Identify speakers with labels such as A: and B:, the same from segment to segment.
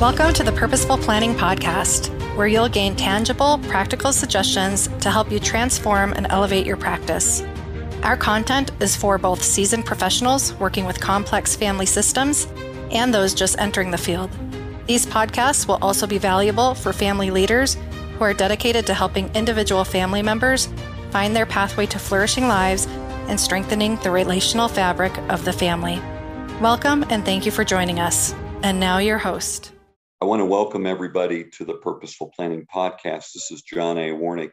A: Welcome to the Purposeful Planning Podcast, where you'll gain tangible, practical suggestions to help you transform and elevate your practice. Our content is for both seasoned professionals working with complex family systems and those just entering the field. These podcasts will also be valuable for family leaders who are dedicated to helping individual family members find their pathway to flourishing lives and strengthening the relational fabric of the family. Welcome and thank you for joining us. And now, your host.
B: I want to welcome everybody to the Purposeful Planning Podcast. This is John A. Warnick,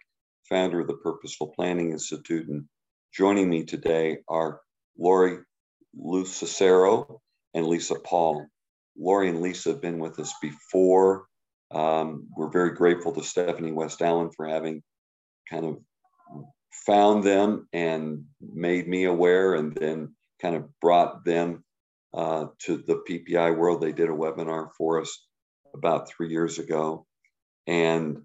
B: founder of the Purposeful Planning Institute. And joining me today are Lori LoCicero and Lisa Pahl. Lori and Lisa have been with us before. Um, we're very grateful to Stephanie West Allen for having kind of found them and made me aware and then kind of brought them uh, to the PPI world. They did a webinar for us about three years ago. And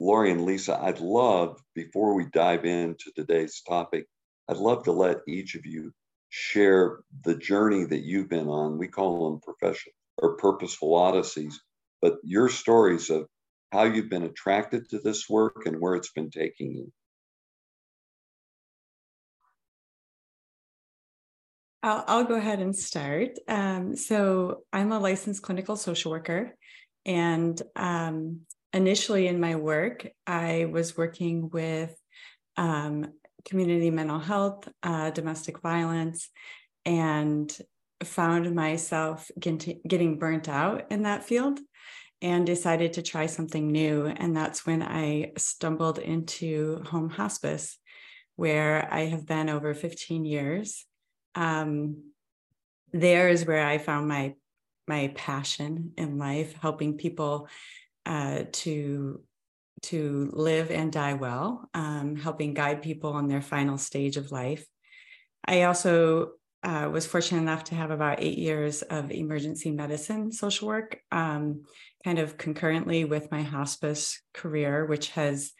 B: Lori and Lisa, I'd love, before we dive into today's topic, I'd love to let each of you share the journey that you've been on. We call them professional or purposeful odysseys, but your stories of how you've been attracted to this work and where it's been taking you.
C: I'll, I'll go ahead and start. Um, so, I'm a licensed clinical social worker. And um, initially in my work, I was working with um, community mental health, uh, domestic violence, and found myself getting, getting burnt out in that field and decided to try something new. And that's when I stumbled into home hospice, where I have been over 15 years. Um, there is where I found my my passion in life, helping people uh, to to live and die well, um, helping guide people on their final stage of life. I also uh, was fortunate enough to have about eight years of emergency medicine social work, um, kind of concurrently with my hospice career, which has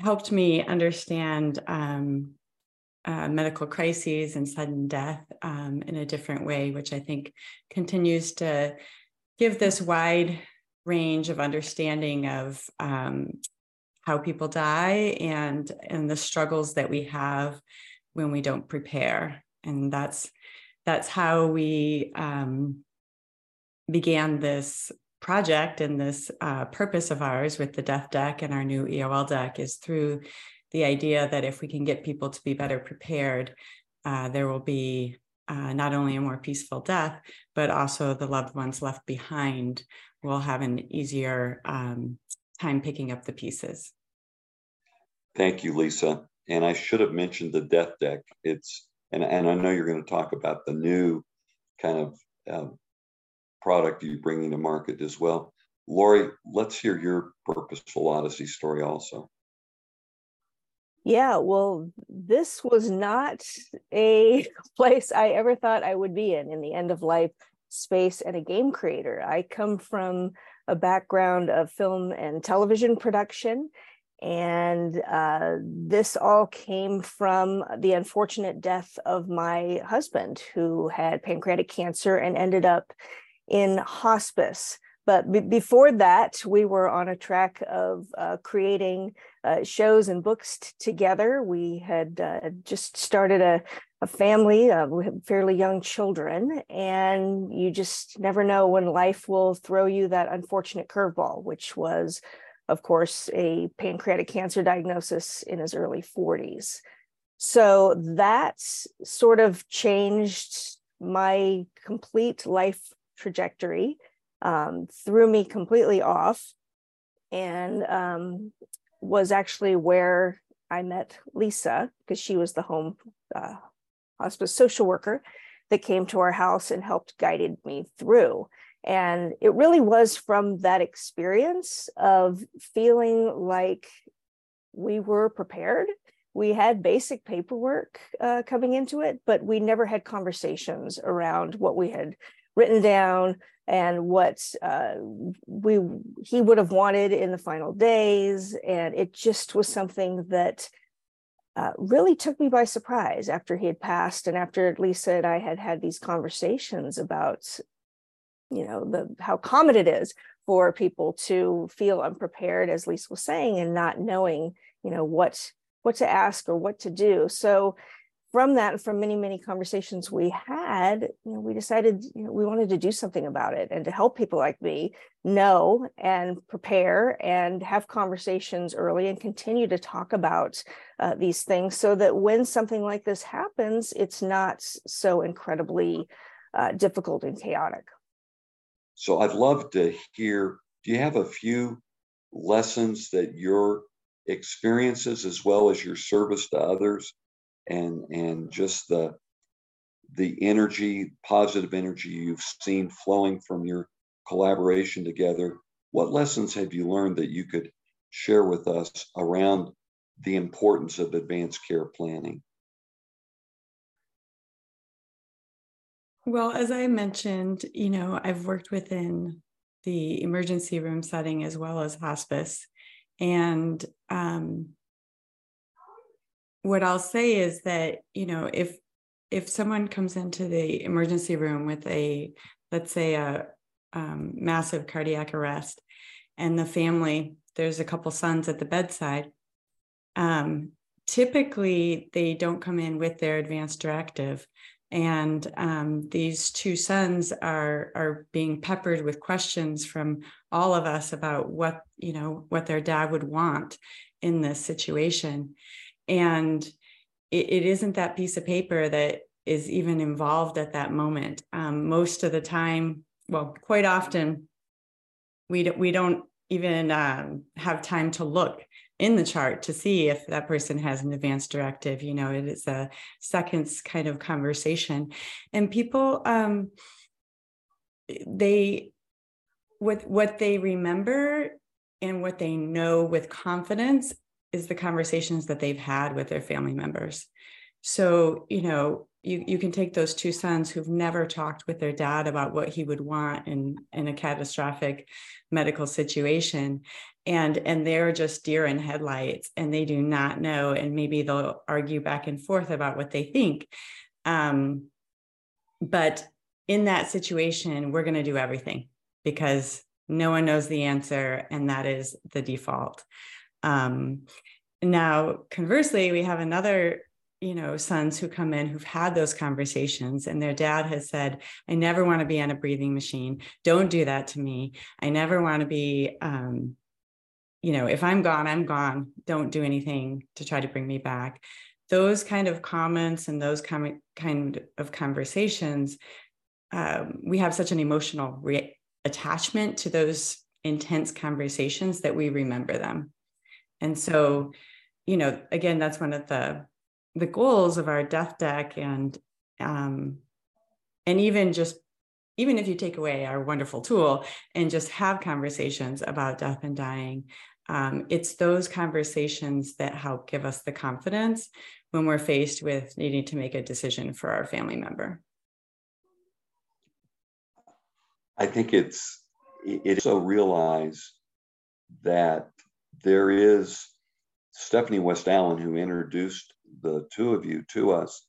C: helped me understand um, uh, medical crises and sudden death um, in a different way, which I think continues to give this wide range of understanding of um, how people die and and the struggles that we have when we don't prepare, and that's that's how we um, began this project and this uh, purpose of ours with the death deck and our new EOL deck is through the idea that if we can get people to be better prepared, uh, there will be uh, not only a more peaceful death, but also the loved ones left behind will have an easier um, time picking up the pieces.
B: Thank you, Lisa. And I should have mentioned the death deck. It's and and I know you're going to talk about the new kind of uh, product you're bringing to market as well. Lori, let's hear your purposeful Odyssey story also.
D: Yeah, well, this was not a place I ever thought I would be in, in the end of life space and a game creator. I come from a background of film and television production. And uh, this all came from the unfortunate death of my husband, who had pancreatic cancer and ended up in hospice. But b- before that, we were on a track of uh, creating uh, shows and books t- together. We had uh, just started a, a family, uh, we fairly young children, and you just never know when life will throw you that unfortunate curveball, which was, of course, a pancreatic cancer diagnosis in his early 40s. So that sort of changed my complete life trajectory um, threw me completely off and um, was actually where I met Lisa because she was the home uh, hospice social worker that came to our house and helped guided me through. And it really was from that experience of feeling like we were prepared. We had basic paperwork uh, coming into it, but we never had conversations around what we had written down and what uh, we he would have wanted in the final days and it just was something that uh, really took me by surprise after he had passed and after Lisa and I had had these conversations about, you know, the how common it is for people to feel unprepared, as Lisa was saying, and not knowing, you know, what what to ask or what to do. So from that, and from many, many conversations we had, you know, we decided you know, we wanted to do something about it and to help people like me know and prepare and have conversations early and continue to talk about uh, these things so that when something like this happens, it's not so incredibly uh, difficult and chaotic.
B: So I'd love to hear do you have a few lessons that your experiences as well as your service to others and and just the the energy positive energy you've seen flowing from your collaboration together what lessons have you learned that you could share with us around the importance of advanced care planning?
C: Well as i mentioned you know i've worked within the emergency room setting as well as hospice and um, what I'll say is that, you know, if if someone comes into the emergency room with a, let's say, a um, massive cardiac arrest, and the family, there's a couple sons at the bedside, um, typically they don't come in with their advanced directive. And um, these two sons are are being peppered with questions from all of us about what you know what their dad would want in this situation and it, it isn't that piece of paper that is even involved at that moment. Um, most of the time well quite often we don't, we don't even um, have time to look in the chart to see if that person has an advanced directive. You know it is a seconds kind of conversation. And people um, they what what they remember and what they know with confidence is the conversations that they've had with their family members. So, you know, you, you can take those two sons who've never talked with their dad about what he would want in, in a catastrophic medical situation. And, and they're just deer in headlights and they do not know. And maybe they'll argue back and forth about what they think. Um, but in that situation, we're going to do everything because no one knows the answer, and that is the default. Um, now, conversely, we have another, you know, sons who come in who've had those conversations, and their dad has said, "I never want to be on a breathing machine. Don't do that to me. I never want to be." Um, you know, if I'm gone, I'm gone. Don't do anything to try to bring me back. Those kind of comments and those com- kind of conversations, um, we have such an emotional re- attachment to those intense conversations that we remember them. And so, you know, again, that's one of the the goals of our death deck and um, and even just even if you take away our wonderful tool and just have conversations about death and dying um, it's those conversations that help give us the confidence when we're faced with needing to make a decision for our family member.
B: I think it's it so realize that there is Stephanie West Allen, who introduced the two of you to us,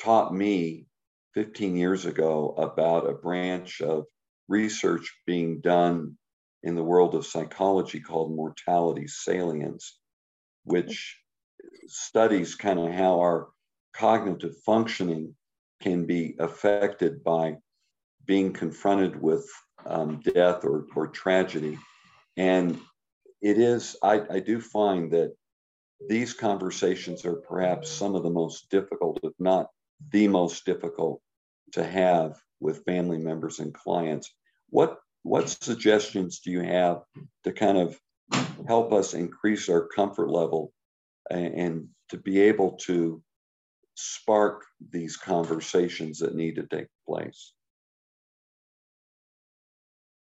B: taught me 15 years ago about a branch of research being done in the world of psychology called mortality salience, which studies kind of how our cognitive functioning can be affected by being confronted with um, death or, or tragedy. And it is, I, I do find that these conversations are perhaps some of the most difficult, if not the most difficult, to have with family members and clients. What what suggestions do you have to kind of help us increase our comfort level and, and to be able to spark these conversations that need to take place?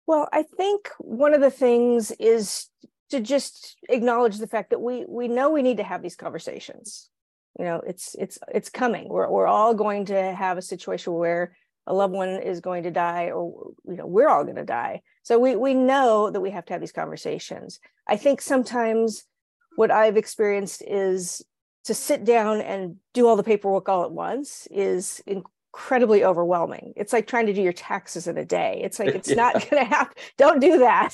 D: Well, I think one of the things is to just acknowledge the fact that we we know we need to have these conversations you know it's it's it's coming we're, we're all going to have a situation where a loved one is going to die or you know we're all going to die so we we know that we have to have these conversations i think sometimes what i've experienced is to sit down and do all the paperwork all at once is incredibly overwhelming. It's like trying to do your taxes in a day. It's like it's yeah. not going to happen. Don't do that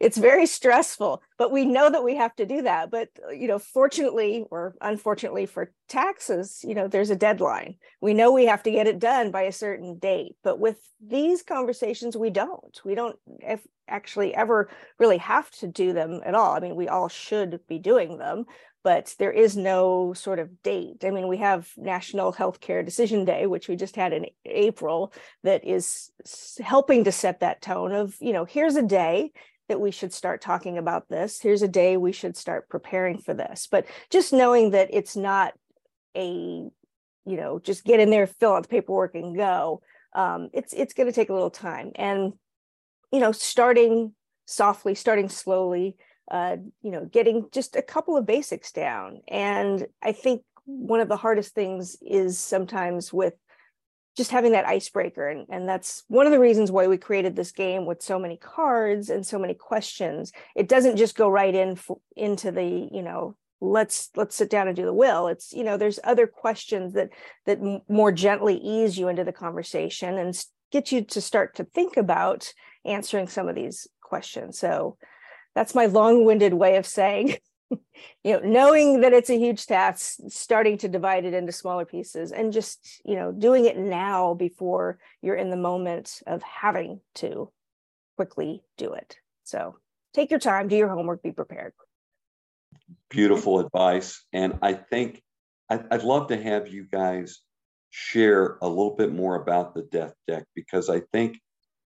D: it's very stressful but we know that we have to do that. But you know fortunately or unfortunately for taxes you know there's a deadline. We know we have to get it done by a certain date but with these conversations we don't. We don't actually ever really have to do them at all. I mean we all should be doing them but there is no sort of date. I mean, we have National Healthcare Decision Day, which we just had in April, that is helping to set that tone of, you know, here's a day that we should start talking about this. Here's a day we should start preparing for this. But just knowing that it's not a, you know, just get in there, fill out the paperwork and go. Um, it's it's going to take a little time. And, you know, starting softly, starting slowly, uh, you know, getting just a couple of basics down. And I think one of the hardest things is sometimes with just having that icebreaker and, and that's one of the reasons why we created this game with so many cards and so many questions. It doesn't just go right in into the you know let's let's sit down and do the will. It's you know there's other questions that that more gently ease you into the conversation and get you to start to think about answering some of these questions. So that's my long-winded way of saying you know knowing that it's a huge task starting to divide it into smaller pieces and just you know doing it now before you're in the moment of having to quickly do it. So take your time do your homework be prepared.
B: Beautiful advice. And i think i'd love to have you guys share a little bit more about the death deck because i think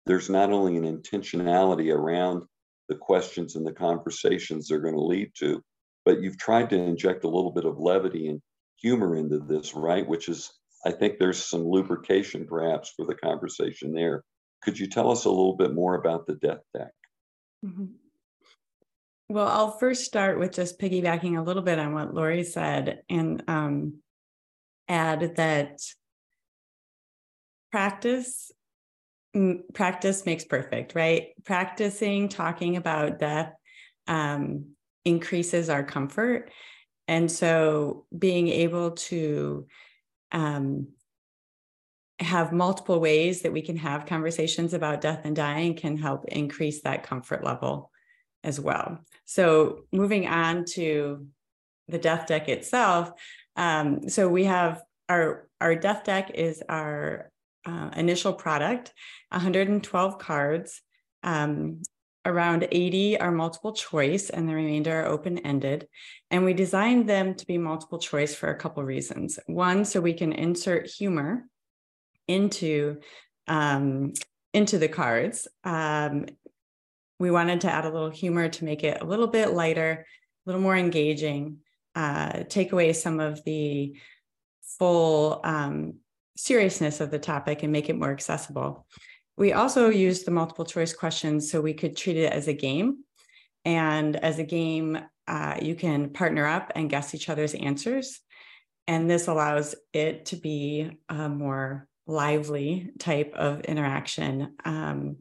B: there's not only an intentionality around the questions and the conversations they're going to lead to, but you've tried to inject a little bit of levity and humor into this, right? Which is, I think there's some lubrication perhaps for the conversation there. Could you tell us a little bit more about the death deck? Mm-hmm.
C: Well, I'll first start with just piggybacking a little bit on what Lori said and um, add that practice practice makes perfect, right? Practicing talking about death um, increases our comfort. And so being able to um, have multiple ways that we can have conversations about death and dying can help increase that comfort level as well. So moving on to the death deck itself. Um, so we have our our death deck is our uh, initial product, 112 cards. Um, around 80 are multiple choice and the remainder are open-ended. And we designed them to be multiple choice for a couple reasons. One so we can insert humor into um, into the cards. Um, we wanted to add a little humor to make it a little bit lighter a little more engaging uh, take away some of the full um, seriousness of the topic and make it more accessible we also used the multiple choice questions so we could treat it as a game. And as a game, uh, you can partner up and guess each other's answers. And this allows it to be a more lively type of interaction. Um,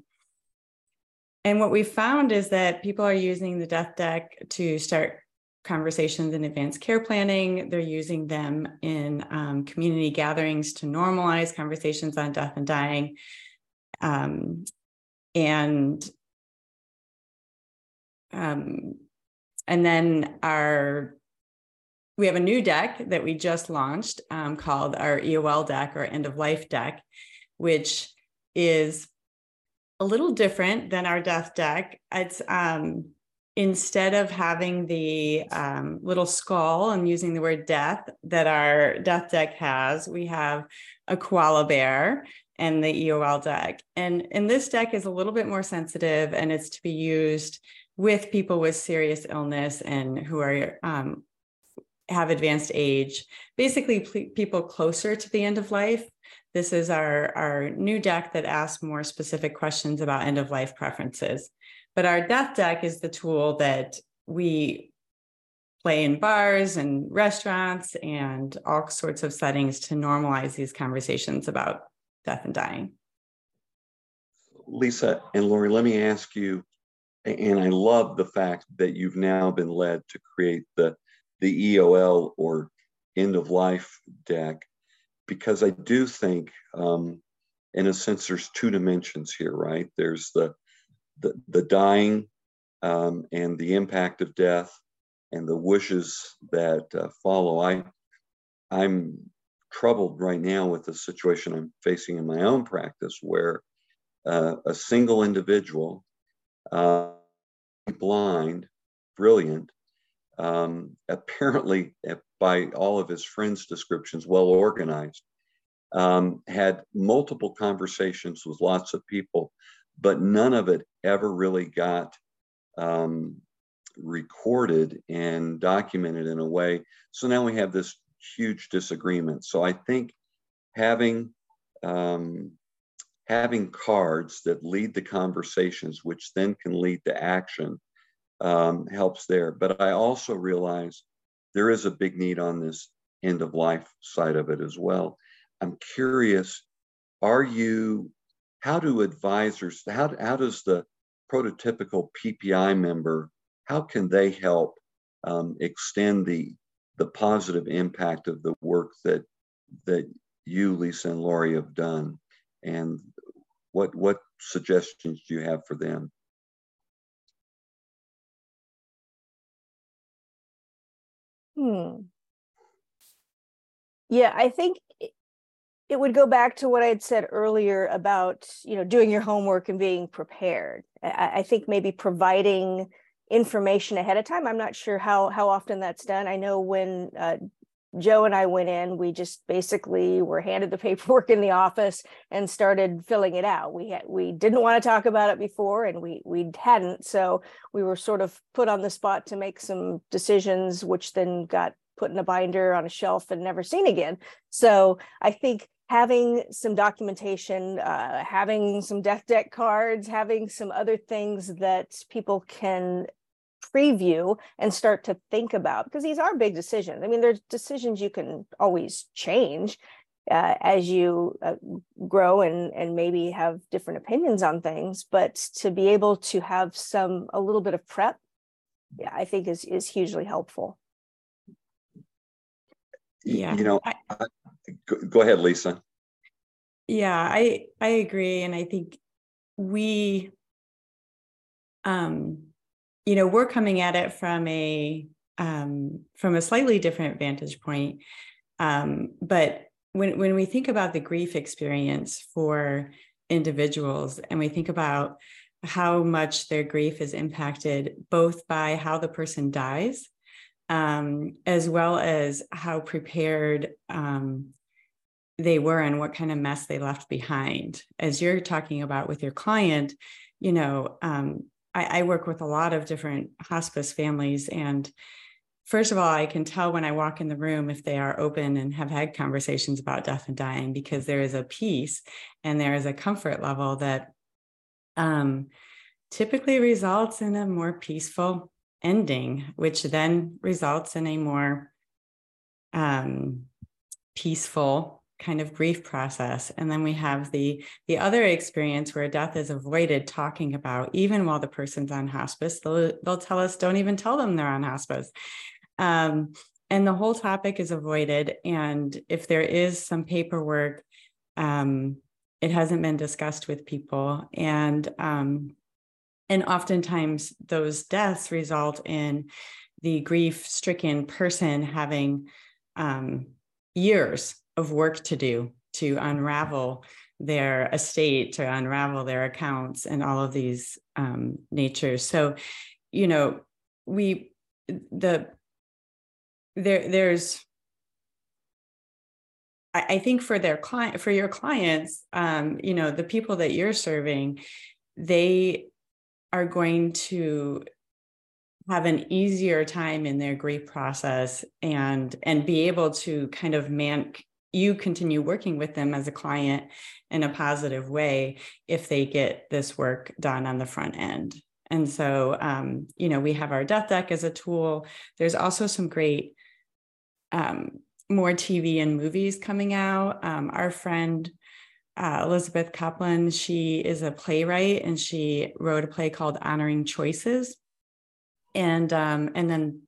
C: and what we found is that people are using the death deck to start conversations in advanced care planning. They're using them in um, community gatherings to normalize conversations on death and dying. Um, and um, and then our we have a new deck that we just launched um, called our EOL deck or end of life deck, which is a little different than our death deck. It's um, instead of having the um, little skull and using the word death that our death deck has, we have a koala bear and the EOL deck. And, and this deck is a little bit more sensitive and it's to be used with people with serious illness and who are um, have advanced age, basically people closer to the end of life. This is our, our new deck that asks more specific questions about end of life preferences. But our death deck is the tool that we play in bars and restaurants and all sorts of settings to normalize these conversations about death and dying.
B: Lisa and Lori, let me ask you, and I love the fact that you've now been led to create the the EOL or end of life deck because I do think, um, in a sense, there's two dimensions here, right? There's the the, the dying um, and the impact of death and the wishes that uh, follow. I I'm troubled right now with the situation I'm facing in my own practice, where uh, a single individual, uh, blind, brilliant, um, apparently by all of his friends' descriptions, well organized, um, had multiple conversations with lots of people, but none of it ever really got um, recorded and documented in a way. So now we have this huge disagreement. So I think having um, having cards that lead the conversations, which then can lead to action, um, helps there. But I also realize there is a big need on this end of life side of it as well. I'm curious, are you, how do advisors, how, how does the prototypical PPI member, how can they help um, extend the, the positive impact of the work that, that you, Lisa and Lori, have done? And what, what suggestions do you have for them?
D: Hmm. Yeah, I think it would go back to what I had said earlier about you know doing your homework and being prepared. I, I, think maybe providing information ahead of time. I'm not sure how how often that's done. I know when uh, Joe and I went in, we just basically were handed the paperwork in the office and started filling it out. We had we didn't want to talk about it before, and we we hadn't, so we were sort of put on the spot to make some decisions, which then got put in a binder on a shelf and never seen again. So I think having some documentation, uh, having some death deck cards, having some other things that people can preview and start to think about because these are big decisions. I mean, there's decisions you can always change uh, as you uh, grow and and maybe have different opinions on things, but to be able to have some a little bit of prep, yeah, I think is is hugely helpful.
B: Yeah, you know, I, go, go ahead, Lisa.
C: Yeah, I I agree, and I think we, um, you know, we're coming at it from a um, from a slightly different vantage point. Um, but when when we think about the grief experience for individuals, and we think about how much their grief is impacted both by how the person dies um, as well as how prepared um, they were and what kind of mess they left behind. As you're talking about with your client, you know, um, I, I work with a lot of different hospice families. And first of all, I can tell when I walk in the room if they are open and have had conversations about death and dying because there is a peace and there is a comfort level that um, typically results in a more peaceful ending, which then results in a more um, peaceful kind of grief process. And then we have the the other experience where death is avoided talking about even while the person's on hospice. They'll, they'll tell us don't even tell them they're on hospice. Um, and the whole topic is avoided. And if there is some paperwork um, it hasn't been discussed with people. And um, and oftentimes those deaths result in the grief stricken person having um, years of work to do to unravel their estate, to unravel their accounts, and all of these um, natures. So, you know, we the there there's I, think for their client for your clients, um, you know, the people that you're serving, they are going to have an easier time in their grief process and and be able to kind of man you continue working with them as a client in a positive way if they get this work done on the front end. And so um, you know we have our death deck as a tool. There's also some great um, more tv and movies coming out. Um, our friend uh, Elizabeth Kaplan, she is a playwright and she wrote a play called Honoring Choices. And um, and then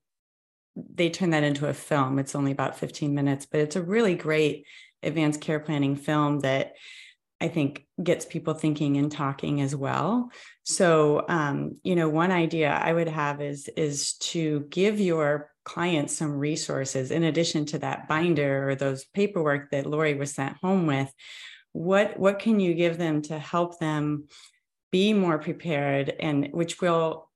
C: they turn that into a film. It's only about 15 minutes, but it's a really great advanced care planning film that I think gets people thinking and talking as well. So, um, you know, one idea I would have is is to give your clients some resources in addition to that binder or those paperwork that Lori was sent home with. What what can you give them to help them be more prepared and which will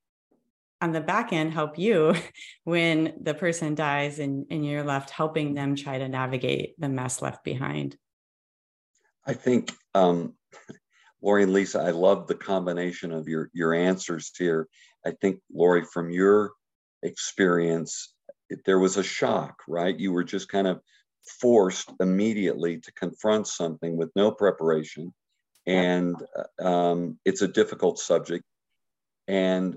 C: on the back end help you when the person dies and, and you're left helping them try to navigate the mess left behind?
B: I think um, lori and lisa i love the combination of your your answers here. I think lori from your experience there was a shock right? You were just kind of forced immediately to confront something with no preparation. And uh, um, it's a difficult subject. And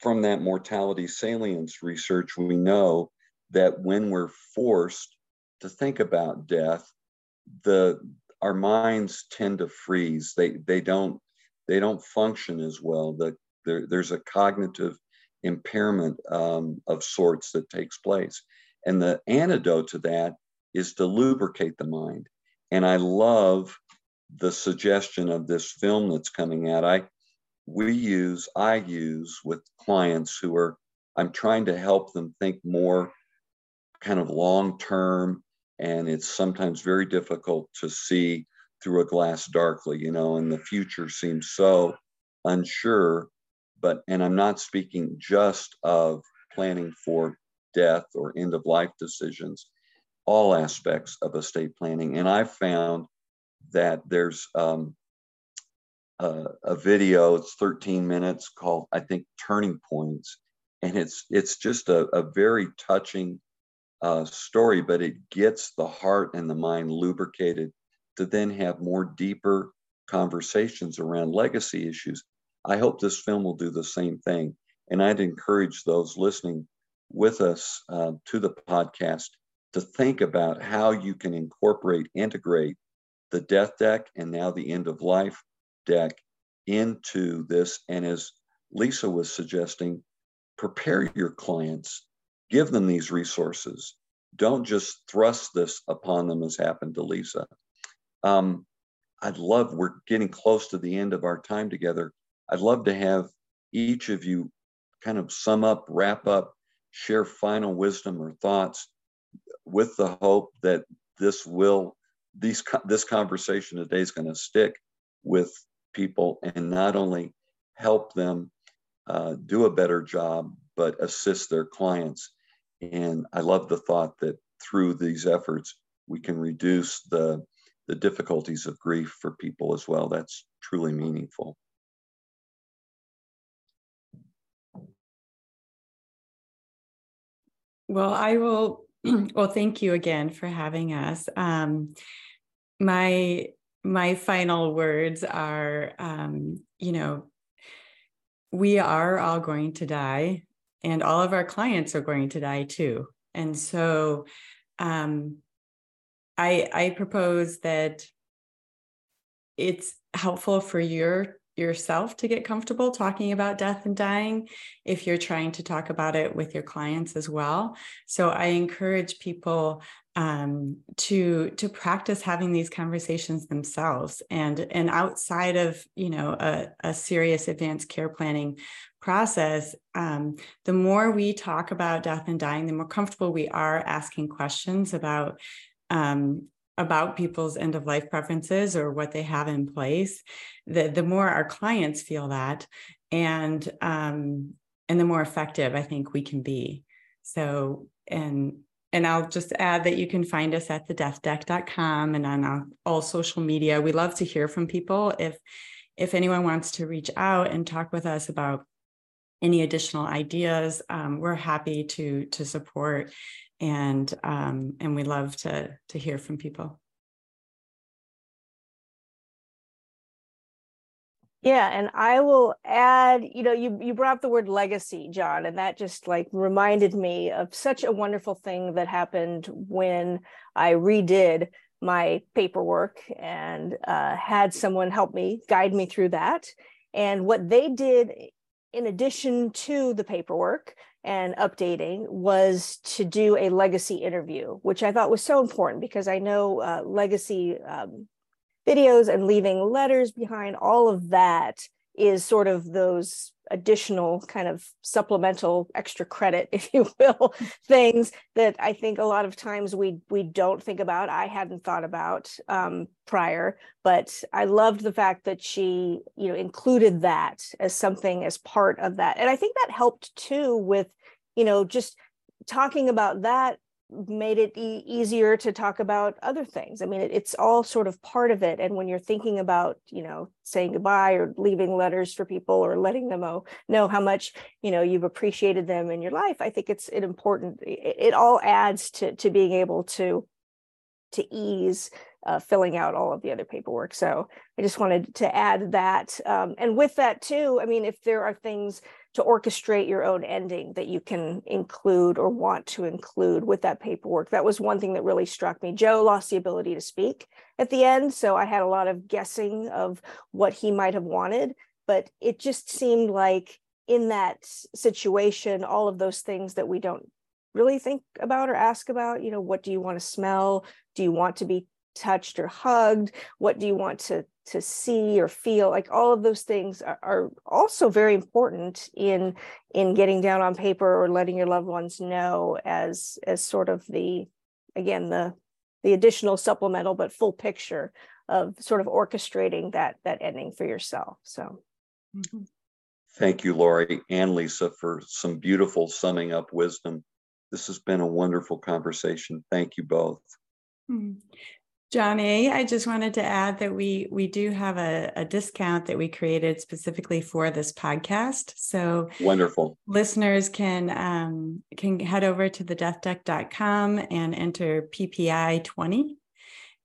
B: from that mortality salience research, we know that when we're forced to think about death, the our minds tend to freeze. They they don't they don't function as well. The, there, there's a cognitive impairment um, of sorts that takes place, and the antidote to that is to lubricate the mind. And I love the suggestion of this film that's coming out. I we use, I use with clients who are, I'm trying to help them think more kind of long term. And it's sometimes very difficult to see through a glass darkly, you know, and the future seems so unsure. But, and I'm not speaking just of planning for death or end of life decisions, all aspects of estate planning. And I found that there's um, a, a video. It's 13 minutes called, I think, Turning Points. And it's it's just a, a very touching uh, story, but it gets the heart and the mind lubricated to then have more deeper conversations around legacy issues. I hope this film will do the same thing. And I'd encourage those listening with us uh, to the podcast to think about how you can incorporate, integrate the death deck and now the end of life deck into this. And as Lisa was suggesting, prepare your clients, give them these resources. Don't just thrust this upon them as happened to Lisa. Um, I'd love, we're getting close to the end of our time together. I'd love to have each of you kind of sum up, wrap up, share final wisdom or thoughts with the hope that this will, these, this conversation today is going to stick with people and not only help them uh, do a better job, but assist their clients. And I love the thought that through these efforts, we can reduce the, the difficulties of grief for people as well. That's truly meaningful.
C: Well, I will. Well, thank you again for having us. Um, my my final words are um, you know we are all going to die and all of our clients are going to die too. And so um, i i propose that it's helpful for your yourself to get comfortable talking about death and dying if you're trying to talk about it with your clients as well. So i encourage people um, to to practice having these conversations themselves. And and outside of you know a, a serious advanced care planning process um, the more we talk about death and dying the more comfortable we are asking questions about um, about people's end of life preferences or what they have in place the the more our clients feel that and um, and the more effective i think we can be. So and and I'll just add that you can find us at thedeathdeck.com and on all social media. We love to hear from people. If if anyone wants to reach out and talk with us about any additional ideas, um, we're happy to to support and um, and we love to to hear from people.
D: Yeah, and I will add, you know, you you brought up the word legacy, John, and that just like reminded me of such a wonderful thing that happened when I redid my paperwork and uh, had someone help me guide me through that. And what they did, in addition to the paperwork, and updating was to do a legacy interview, which I thought was so important because I know uh, legacy um, videos and leaving letters behind, all of that is sort of those additional kind of supplemental extra credit if you will things that i think a lot of times we we don't think about i hadn't thought about um, prior. But i loved the fact that she you know included that as something as part of that. And i think that helped too with you know just talking about that made it e- easier to talk about other things. I mean, it, it's all sort of part of it. And when you're thinking about, you know, saying goodbye or leaving letters for people or letting them know, know how much, you know, you've appreciated them in your life, I think it's an important, it, it all adds to, to being able to, to ease uh, filling out all of the other paperwork. So I just wanted to add that. Um, and with that too, I mean, if there are things to orchestrate your own ending that you can include or want to include with that paperwork. That was one thing that really struck me. Joe lost the ability to speak at the end, so I had a lot of guessing of what he might have wanted, but it just seemed like in that situation, all of those things that we don't really think about or ask about, you know, what do you want to smell? Do you want to be touched or hugged? What do you want to to see or feel like all of those things are, are, also very important in in getting down on paper or letting your loved ones know as as sort of the again the the additional supplemental but full picture of sort of orchestrating that that ending for yourself so
B: mm-hmm. thank you lori and lisa for some beautiful summing up wisdom this has been a wonderful conversation thank you both mm-hmm.
C: John I just wanted to add that we we do have a, a discount that we created specifically for this podcast. So
B: wonderful.
C: Listeners can um, can head over to the deathdeck.com and enter PPI 20.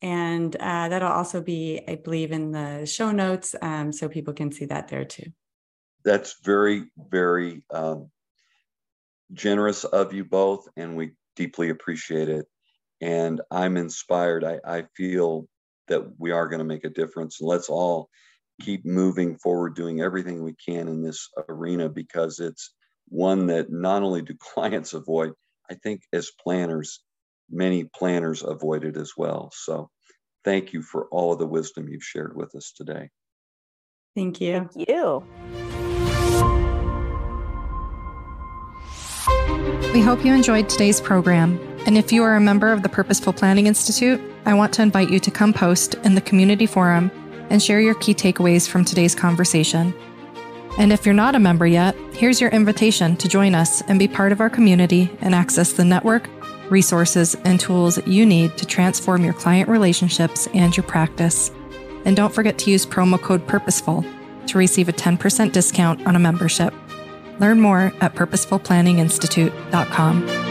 C: And uh, that'll also be, I believe, in the show notes. Um, so people can see that there too.
B: That's very, very um, generous of you both. And we deeply appreciate it and I'm inspired. I, I feel that we are going to make a difference. And let's all keep moving forward, doing everything we can in this arena because it's one that not only do clients avoid, I think as planners, many planners avoid it as well. So thank you for all of the wisdom you've shared with us today.
C: Thank you.
D: Thank you.
A: We hope you enjoyed today's program. And if you are a member of the Purposeful Planning Institute, I want to invite you to come post in the community forum and share your key takeaways from today's conversation. And if you're not a member yet, here's your invitation to join us and be part of our community and access the network, resources, and tools you need to transform your client relationships and your practice. And don't forget to use promo code PURPOSEFUL to receive a 10% discount on a membership. Learn more at purposefulplanninginstitute.com.